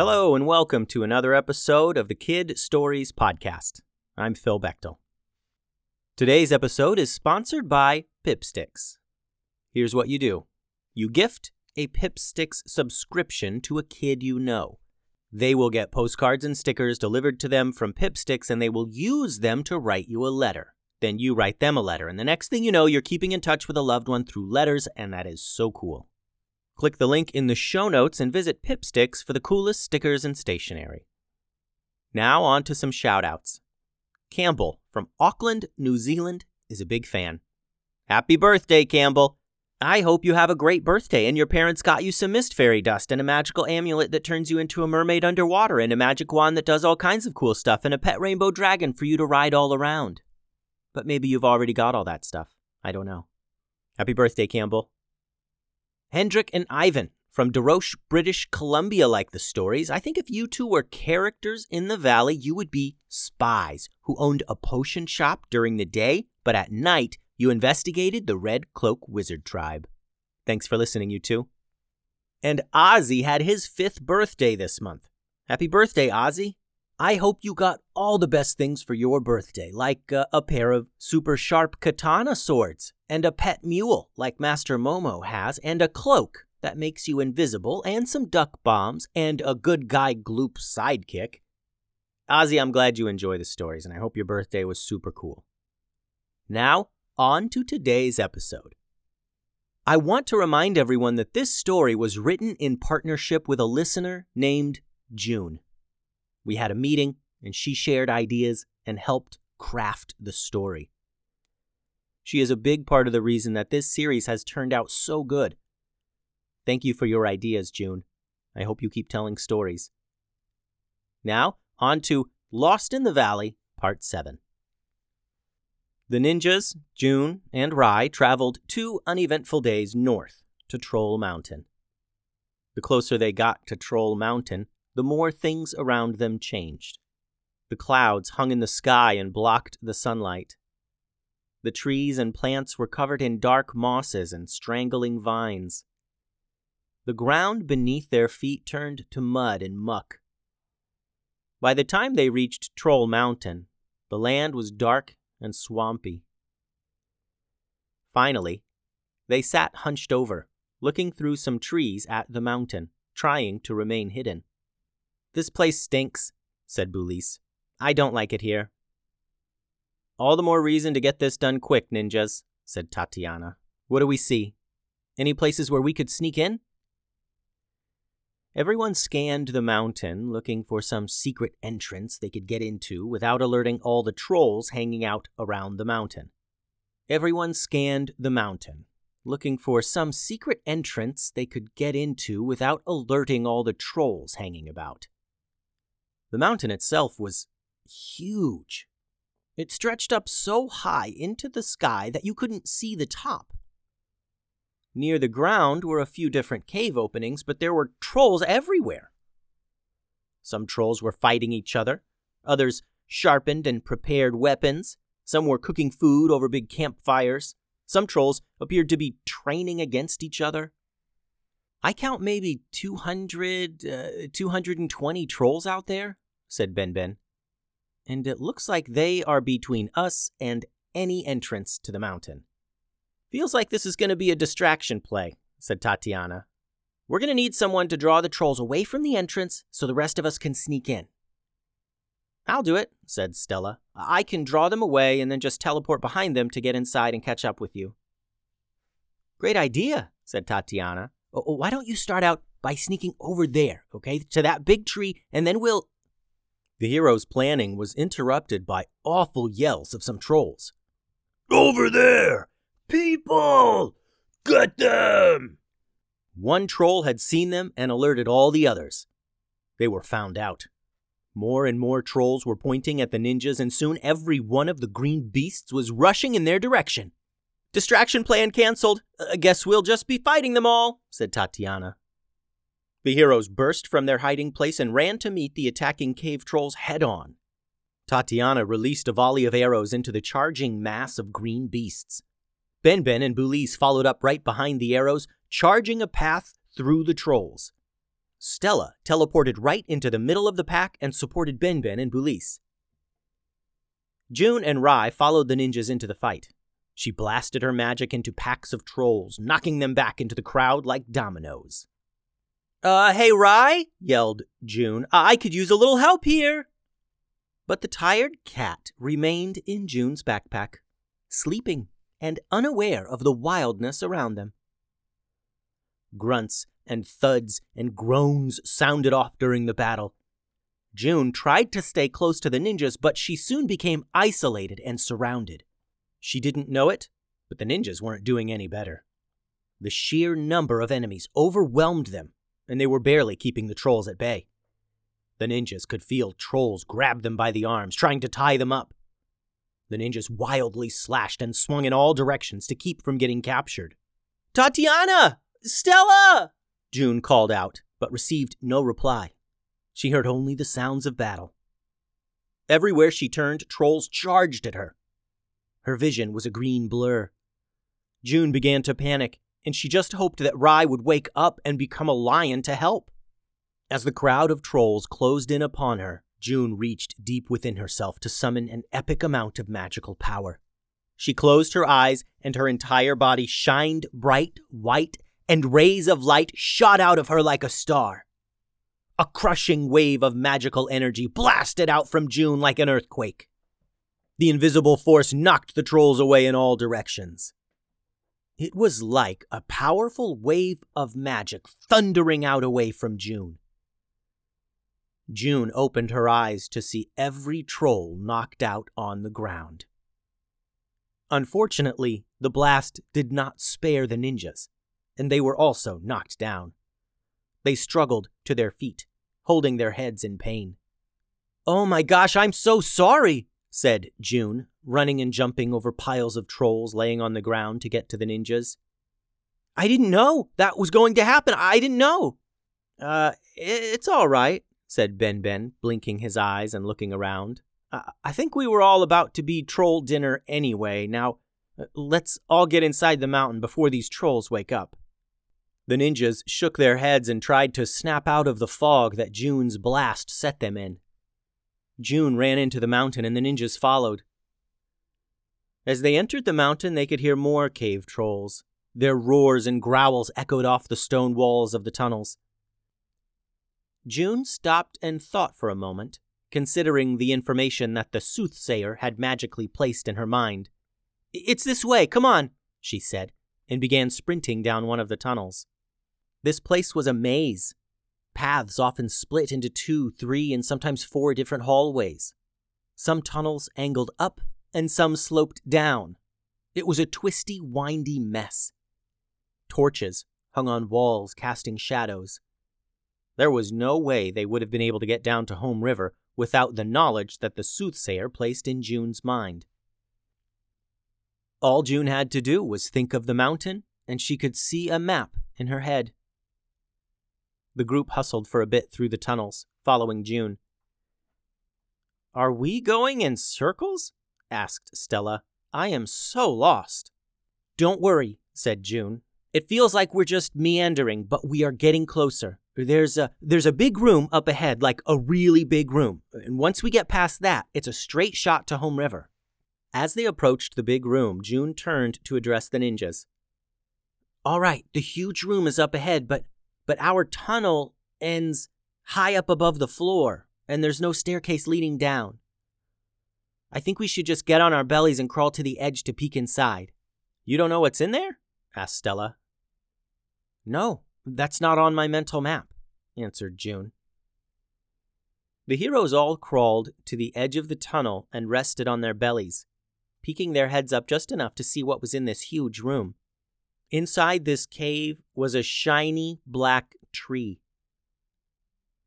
Hello, and welcome to another episode of the Kid Stories Podcast. I'm Phil Bechtel. Today's episode is sponsored by Pipsticks. Here's what you do you gift a Pipsticks subscription to a kid you know. They will get postcards and stickers delivered to them from Pipsticks, and they will use them to write you a letter. Then you write them a letter, and the next thing you know, you're keeping in touch with a loved one through letters, and that is so cool. Click the link in the show notes and visit Pipsticks for the coolest stickers and stationery. Now, on to some shoutouts. Campbell from Auckland, New Zealand, is a big fan. Happy birthday, Campbell! I hope you have a great birthday and your parents got you some mist fairy dust and a magical amulet that turns you into a mermaid underwater and a magic wand that does all kinds of cool stuff and a pet rainbow dragon for you to ride all around. But maybe you've already got all that stuff. I don't know. Happy birthday, Campbell. Hendrik and Ivan from Desroches, British Columbia like the stories. I think if you two were characters in the valley, you would be spies who owned a potion shop during the day, but at night you investigated the Red Cloak Wizard tribe. Thanks for listening, you two. And Ozzy had his fifth birthday this month. Happy birthday, Ozzy. I hope you got all the best things for your birthday, like uh, a pair of super sharp katana swords, and a pet mule like Master Momo has, and a cloak that makes you invisible, and some duck bombs, and a good guy gloop sidekick. Ozzy, I'm glad you enjoy the stories, and I hope your birthday was super cool. Now, on to today's episode. I want to remind everyone that this story was written in partnership with a listener named June. We had a meeting, and she shared ideas and helped craft the story. She is a big part of the reason that this series has turned out so good. Thank you for your ideas, June. I hope you keep telling stories. Now, on to Lost in the Valley, Part 7. The ninjas, June, and Rye traveled two uneventful days north to Troll Mountain. The closer they got to Troll Mountain, the more things around them changed. The clouds hung in the sky and blocked the sunlight. The trees and plants were covered in dark mosses and strangling vines. The ground beneath their feet turned to mud and muck. By the time they reached Troll Mountain, the land was dark and swampy. Finally, they sat hunched over, looking through some trees at the mountain, trying to remain hidden. This place stinks, said Bulis. I don't like it here. All the more reason to get this done quick, ninjas, said Tatiana. What do we see? Any places where we could sneak in? Everyone scanned the mountain, looking for some secret entrance they could get into without alerting all the trolls hanging out around the mountain. Everyone scanned the mountain, looking for some secret entrance they could get into without alerting all the trolls hanging about. The mountain itself was huge. It stretched up so high into the sky that you couldn't see the top. Near the ground were a few different cave openings, but there were trolls everywhere. Some trolls were fighting each other, others sharpened and prepared weapons, some were cooking food over big campfires, some trolls appeared to be training against each other. I count maybe 200, uh, 220 trolls out there, said Ben Ben. And it looks like they are between us and any entrance to the mountain. Feels like this is going to be a distraction play, said Tatiana. We're going to need someone to draw the trolls away from the entrance so the rest of us can sneak in. I'll do it, said Stella. I can draw them away and then just teleport behind them to get inside and catch up with you. Great idea, said Tatiana. Oh, oh, why don't you start out by sneaking over there, okay, to that big tree, and then we'll. The hero's planning was interrupted by awful yells of some trolls. Over there! People! Get them! One troll had seen them and alerted all the others. They were found out. More and more trolls were pointing at the ninjas, and soon every one of the green beasts was rushing in their direction. Distraction plan cancelled. I uh, guess we'll just be fighting them all, said Tatiana. The heroes burst from their hiding place and ran to meet the attacking cave trolls head on. Tatiana released a volley of arrows into the charging mass of green beasts. Ben Ben and Bulis followed up right behind the arrows, charging a path through the trolls. Stella teleported right into the middle of the pack and supported Ben Ben and Bulis. June and Rye followed the ninjas into the fight. She blasted her magic into packs of trolls, knocking them back into the crowd like dominoes. Uh, hey, Rye, yelled June. I could use a little help here. But the tired cat remained in June's backpack, sleeping and unaware of the wildness around them. Grunts and thuds and groans sounded off during the battle. June tried to stay close to the ninjas, but she soon became isolated and surrounded. She didn't know it, but the ninjas weren't doing any better. The sheer number of enemies overwhelmed them, and they were barely keeping the trolls at bay. The ninjas could feel trolls grab them by the arms, trying to tie them up. The ninjas wildly slashed and swung in all directions to keep from getting captured. Tatiana! Stella! June called out, but received no reply. She heard only the sounds of battle. Everywhere she turned, trolls charged at her. Her vision was a green blur. June began to panic, and she just hoped that Rye would wake up and become a lion to help. As the crowd of trolls closed in upon her, June reached deep within herself to summon an epic amount of magical power. She closed her eyes, and her entire body shined bright white and rays of light shot out of her like a star. A crushing wave of magical energy blasted out from June like an earthquake. The invisible force knocked the trolls away in all directions. It was like a powerful wave of magic thundering out away from June. June opened her eyes to see every troll knocked out on the ground. Unfortunately, the blast did not spare the ninjas and they were also knocked down. They struggled to their feet, holding their heads in pain. Oh my gosh, I'm so sorry, said June, running and jumping over piles of trolls laying on the ground to get to the ninjas. I didn't know that was going to happen. I didn't know. Uh, it's all right, said Ben Ben, blinking his eyes and looking around. I think we were all about to be troll dinner anyway. Now, uh, let's all get inside the mountain before these trolls wake up. The ninjas shook their heads and tried to snap out of the fog that June's blast set them in. June ran into the mountain and the ninjas followed. As they entered the mountain, they could hear more cave trolls. Their roars and growls echoed off the stone walls of the tunnels. June stopped and thought for a moment, considering the information that the soothsayer had magically placed in her mind. It's this way, come on, she said, and began sprinting down one of the tunnels. This place was a maze. Paths often split into two, three, and sometimes four different hallways. Some tunnels angled up and some sloped down. It was a twisty, windy mess. Torches hung on walls, casting shadows. There was no way they would have been able to get down to Home River without the knowledge that the soothsayer placed in June's mind. All June had to do was think of the mountain, and she could see a map in her head. The group hustled for a bit through the tunnels, following June. Are we going in circles? asked Stella. I am so lost. Don't worry, said June. It feels like we're just meandering, but we are getting closer. There's a there's a big room up ahead, like a really big room. And once we get past that, it's a straight shot to Home River. As they approached the big room, June turned to address the ninjas. All right, the huge room is up ahead, but but our tunnel ends high up above the floor, and there's no staircase leading down. I think we should just get on our bellies and crawl to the edge to peek inside. You don't know what's in there? Asked Stella. No, that's not on my mental map, answered June. The heroes all crawled to the edge of the tunnel and rested on their bellies, peeking their heads up just enough to see what was in this huge room. Inside this cave was a shiny black tree.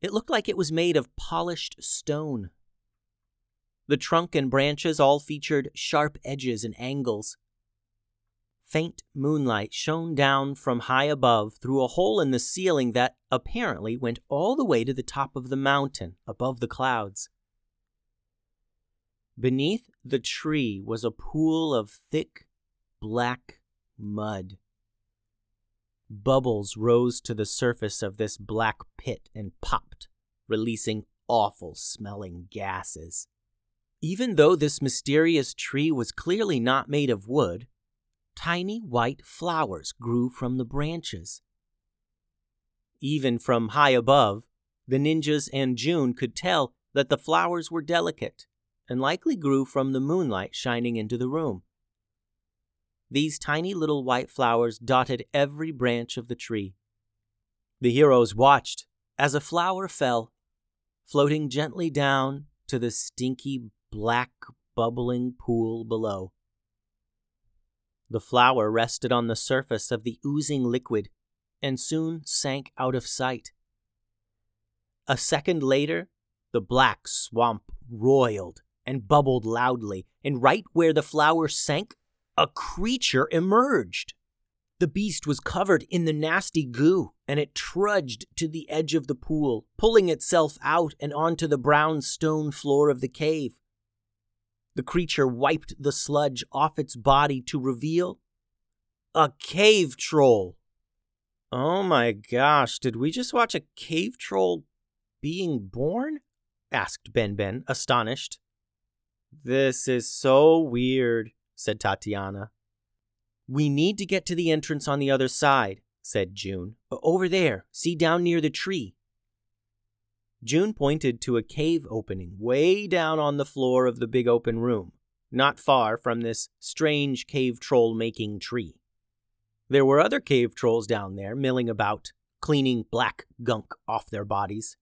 It looked like it was made of polished stone. The trunk and branches all featured sharp edges and angles. Faint moonlight shone down from high above through a hole in the ceiling that apparently went all the way to the top of the mountain above the clouds. Beneath the tree was a pool of thick, black mud. Bubbles rose to the surface of this black pit and popped, releasing awful smelling gases. Even though this mysterious tree was clearly not made of wood, tiny white flowers grew from the branches. Even from high above, the ninjas and June could tell that the flowers were delicate and likely grew from the moonlight shining into the room. These tiny little white flowers dotted every branch of the tree. The heroes watched as a flower fell, floating gently down to the stinky black bubbling pool below. The flower rested on the surface of the oozing liquid and soon sank out of sight. A second later, the black swamp roiled and bubbled loudly, and right where the flower sank, a creature emerged. The beast was covered in the nasty goo, and it trudged to the edge of the pool, pulling itself out and onto the brown stone floor of the cave. The creature wiped the sludge off its body to reveal a cave troll. Oh my gosh, did we just watch a cave troll being born? asked Ben Ben, astonished. This is so weird, said Tatiana. We need to get to the entrance on the other side, said June. Over there, see down near the tree. June pointed to a cave opening way down on the floor of the big open room, not far from this strange cave troll making tree. There were other cave trolls down there milling about, cleaning black gunk off their bodies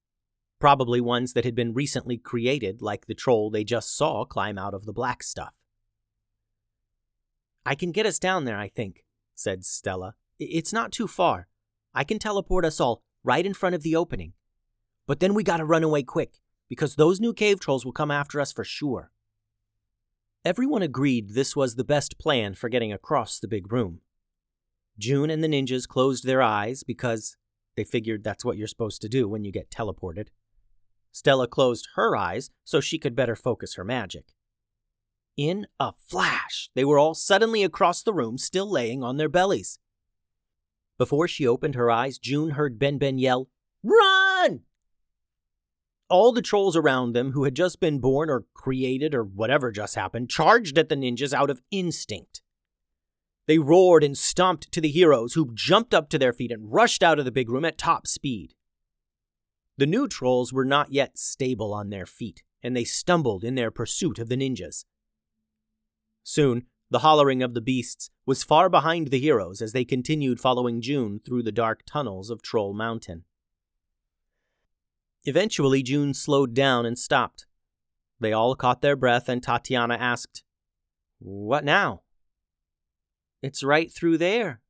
probably ones that had been recently created, like the troll they just saw climb out of the black stuff. I can get us down there, I think, said Stella. It's not too far. I can teleport us all right in front of the opening. But then we gotta run away quick, because those new cave trolls will come after us for sure. Everyone agreed this was the best plan for getting across the big room. June and the ninjas closed their eyes because they figured that's what you're supposed to do when you get teleported. Stella closed her eyes so she could better focus her magic. In a flash, they were all suddenly across the room, still laying on their bellies. Before she opened her eyes, June heard Ben Ben yell, Run! All the trolls around them, who had just been born or created or whatever just happened, charged at the ninjas out of instinct. They roared and stomped to the heroes, who jumped up to their feet and rushed out of the big room at top speed. The new trolls were not yet stable on their feet, and they stumbled in their pursuit of the ninjas. Soon, the hollering of the beasts was far behind the heroes as they continued following June through the dark tunnels of Troll Mountain. Eventually, June slowed down and stopped. They all caught their breath, and Tatiana asked, What now? It's right through there,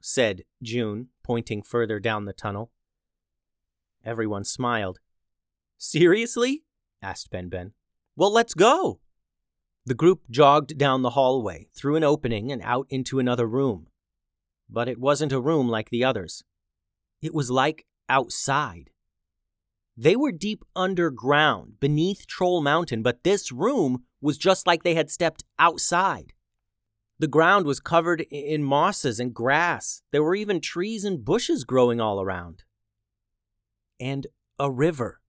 said June, pointing further down the tunnel. Everyone smiled. Seriously? asked Ben Ben. Well, let's go. The group jogged down the hallway, through an opening, and out into another room. But it wasn't a room like the others. It was like outside. They were deep underground, beneath Troll Mountain, but this room was just like they had stepped outside. The ground was covered in mosses and grass. There were even trees and bushes growing all around and a river.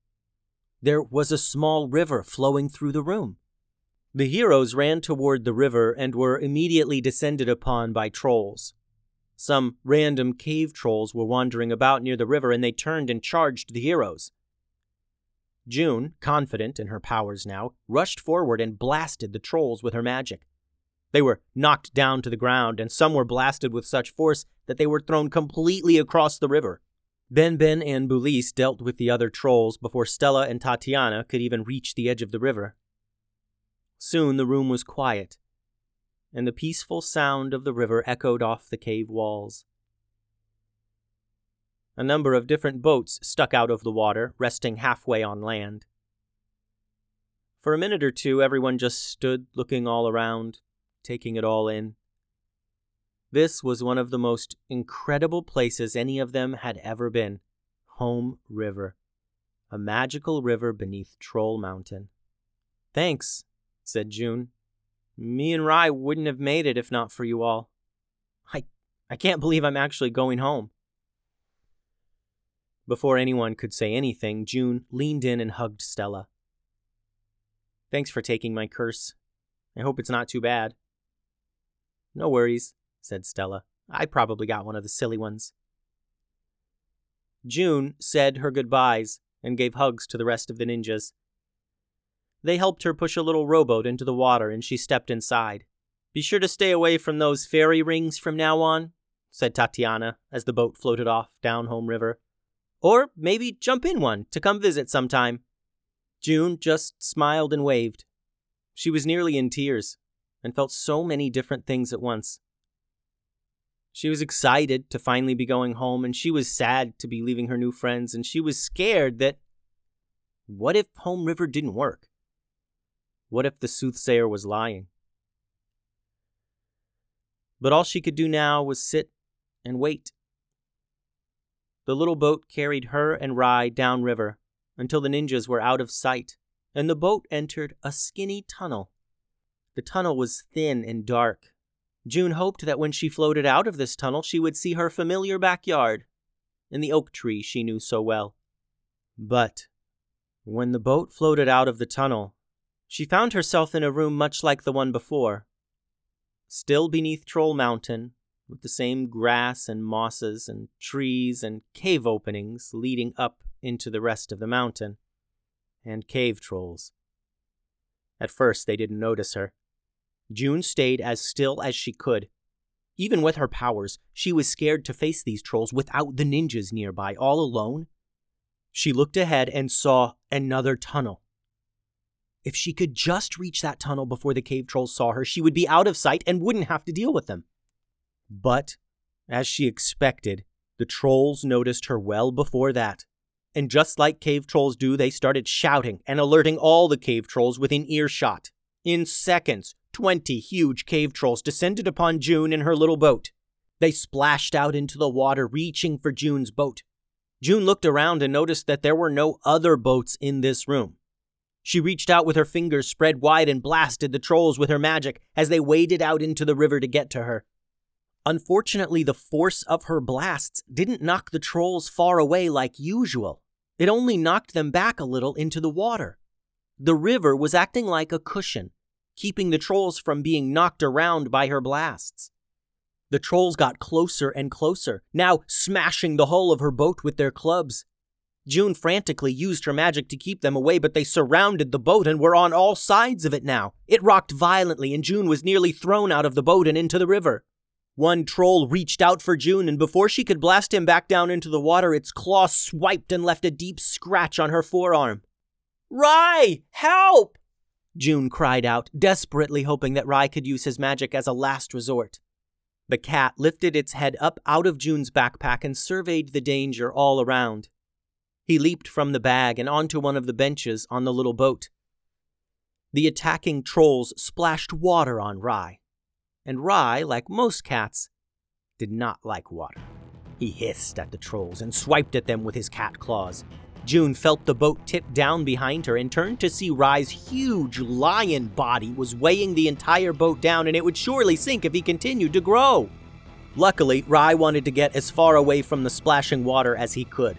There was a small river flowing through the room. The heroes ran toward the river and were immediately descended upon by trolls. Some random cave trolls were wandering about near the river and they turned and charged the heroes. June, confident in her powers now, rushed forward and blasted the trolls with her magic. They were knocked down to the ground, and some were blasted with such force that they were thrown completely across the river. Ben Ben and Bulis dealt with the other trolls before Stella and Tatiana could even reach the edge of the river. Soon the room was quiet, and the peaceful sound of the river echoed off the cave walls. A number of different boats stuck out of the water, resting halfway on land. For a minute or two, everyone just stood looking all around, taking it all in. This was one of the most incredible places any of them had ever been Home River, a magical river beneath Troll Mountain. Thanks, said June. Me and Rye wouldn't have made it if not for you all. I, I can't believe I'm actually going home. Before anyone could say anything, June leaned in and hugged Stella. Thanks for taking my curse. I hope it's not too bad. No worries, said Stella. I probably got one of the silly ones. June said her goodbyes and gave hugs to the rest of the ninjas. They helped her push a little rowboat into the water and she stepped inside. Be sure to stay away from those fairy rings from now on, said Tatiana as the boat floated off down home river. Or maybe jump in one to come visit sometime. June just smiled and waved. She was nearly in tears and felt so many different things at once. She was excited to finally be going home, and she was sad to be leaving her new friends, and she was scared that what if Home River didn't work? What if the soothsayer was lying? But all she could do now was sit and wait. The little boat carried her and Rye downriver until the ninjas were out of sight, and the boat entered a skinny tunnel. The tunnel was thin and dark. June hoped that when she floated out of this tunnel, she would see her familiar backyard and the oak tree she knew so well. But when the boat floated out of the tunnel, she found herself in a room much like the one before. Still beneath Troll Mountain, with the same grass and mosses and trees and cave openings leading up into the rest of the mountain, and cave trolls. At first, they didn't notice her. June stayed as still as she could. Even with her powers, she was scared to face these trolls without the ninjas nearby, all alone. She looked ahead and saw another tunnel. If she could just reach that tunnel before the cave trolls saw her, she would be out of sight and wouldn't have to deal with them. But, as she expected, the trolls noticed her well before that. And just like cave trolls do, they started shouting and alerting all the cave trolls within earshot. In seconds, twenty huge cave trolls descended upon June in her little boat. They splashed out into the water, reaching for June's boat. June looked around and noticed that there were no other boats in this room. She reached out with her fingers spread wide and blasted the trolls with her magic as they waded out into the river to get to her. Unfortunately, the force of her blasts didn't knock the trolls far away like usual. It only knocked them back a little into the water. The river was acting like a cushion, keeping the trolls from being knocked around by her blasts. The trolls got closer and closer, now smashing the hull of her boat with their clubs. June frantically used her magic to keep them away, but they surrounded the boat and were on all sides of it now. It rocked violently, and June was nearly thrown out of the boat and into the river. One troll reached out for June, and before she could blast him back down into the water, its claw swiped and left a deep scratch on her forearm. Rye, help! June cried out, desperately hoping that Rye could use his magic as a last resort. The cat lifted its head up out of June's backpack and surveyed the danger all around. He leaped from the bag and onto one of the benches on the little boat. The attacking trolls splashed water on Rye, and Rye, like most cats, did not like water. He hissed at the trolls and swiped at them with his cat claws. June felt the boat tip down behind her and turned to see Rye's huge lion body was weighing the entire boat down and it would surely sink if he continued to grow. Luckily, Rye wanted to get as far away from the splashing water as he could.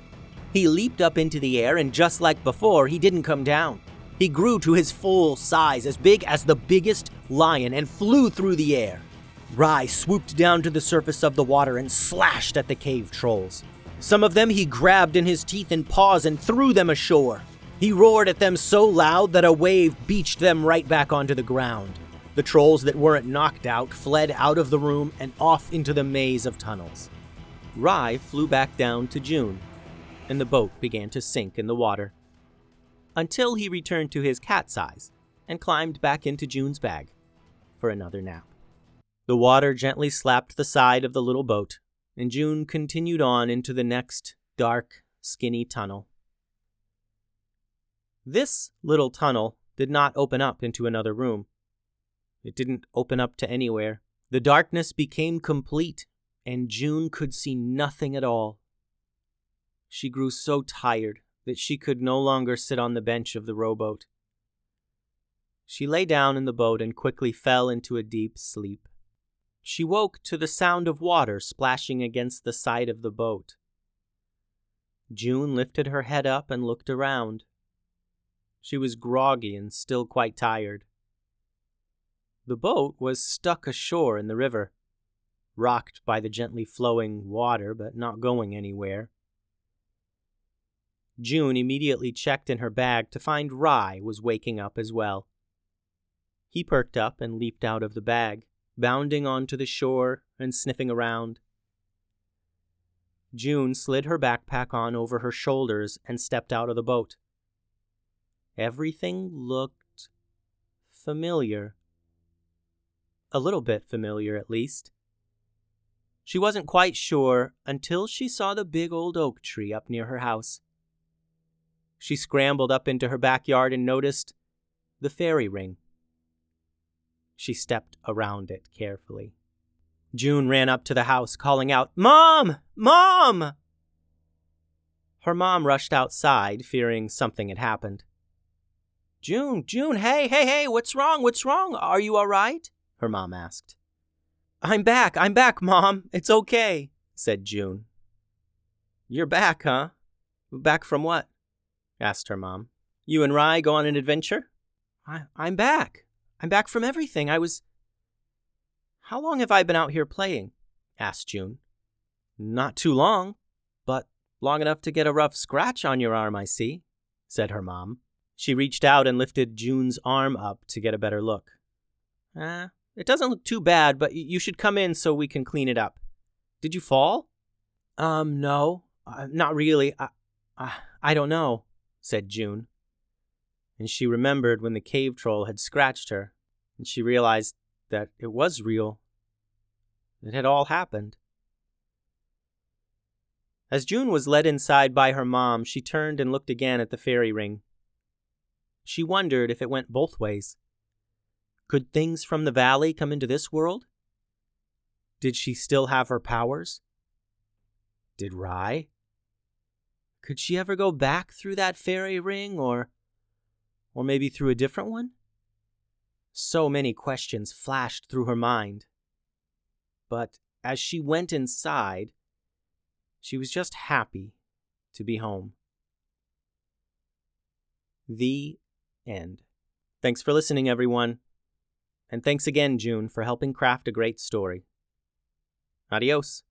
He leaped up into the air, and just like before, he didn't come down. He grew to his full size, as big as the biggest lion, and flew through the air. Rye swooped down to the surface of the water and slashed at the cave trolls. Some of them he grabbed in his teeth and paws and threw them ashore. He roared at them so loud that a wave beached them right back onto the ground. The trolls that weren't knocked out fled out of the room and off into the maze of tunnels. Rye flew back down to June, and the boat began to sink in the water. Until he returned to his cat size and climbed back into June's bag for another nap. The water gently slapped the side of the little boat, and June continued on into the next dark, skinny tunnel. This little tunnel did not open up into another room. It didn't open up to anywhere. The darkness became complete, and June could see nothing at all. She grew so tired that she could no longer sit on the bench of the rowboat. She lay down in the boat and quickly fell into a deep sleep. She woke to the sound of water splashing against the side of the boat. June lifted her head up and looked around. She was groggy and still quite tired. The boat was stuck ashore in the river, rocked by the gently flowing water but not going anywhere. June immediately checked in her bag to find Rye was waking up as well. He perked up and leaped out of the bag, bounding onto the shore and sniffing around. June slid her backpack on over her shoulders and stepped out of the boat. Everything looked familiar. A little bit familiar, at least. She wasn't quite sure until she saw the big old oak tree up near her house. She scrambled up into her backyard and noticed the fairy ring. She stepped around it carefully. June ran up to the house, calling out, Mom! Mom! Her mom rushed outside, fearing something had happened. June, June, hey, hey, hey, what's wrong? What's wrong? Are you all right? Her mom asked. I'm back, I'm back, Mom. It's okay, said June. You're back, huh? Back from what? Asked her mom. You and Rye go on an adventure? I, I'm back, I'm back from everything. I was. How long have I been out here playing? asked June. Not too long, but long enough to get a rough scratch on your arm, I see, said her mom. She reached out and lifted June's arm up to get a better look. Ah, uh, it doesn't look too bad, but you should come in so we can clean it up. Did you fall? Um, no, uh, not really. I, uh, I don't know, said June and she remembered when the cave troll had scratched her, and she realized that it was real. It had all happened. As June was led inside by her mom, she turned and looked again at the fairy ring. She wondered if it went both ways. Could things from the valley come into this world? Did she still have her powers? Did Rye? Could she ever go back through that fairy ring, or or maybe through a different one? So many questions flashed through her mind. But as she went inside, she was just happy to be home. The end. Thanks for listening, everyone. And thanks again, June, for helping craft a great story. Adios.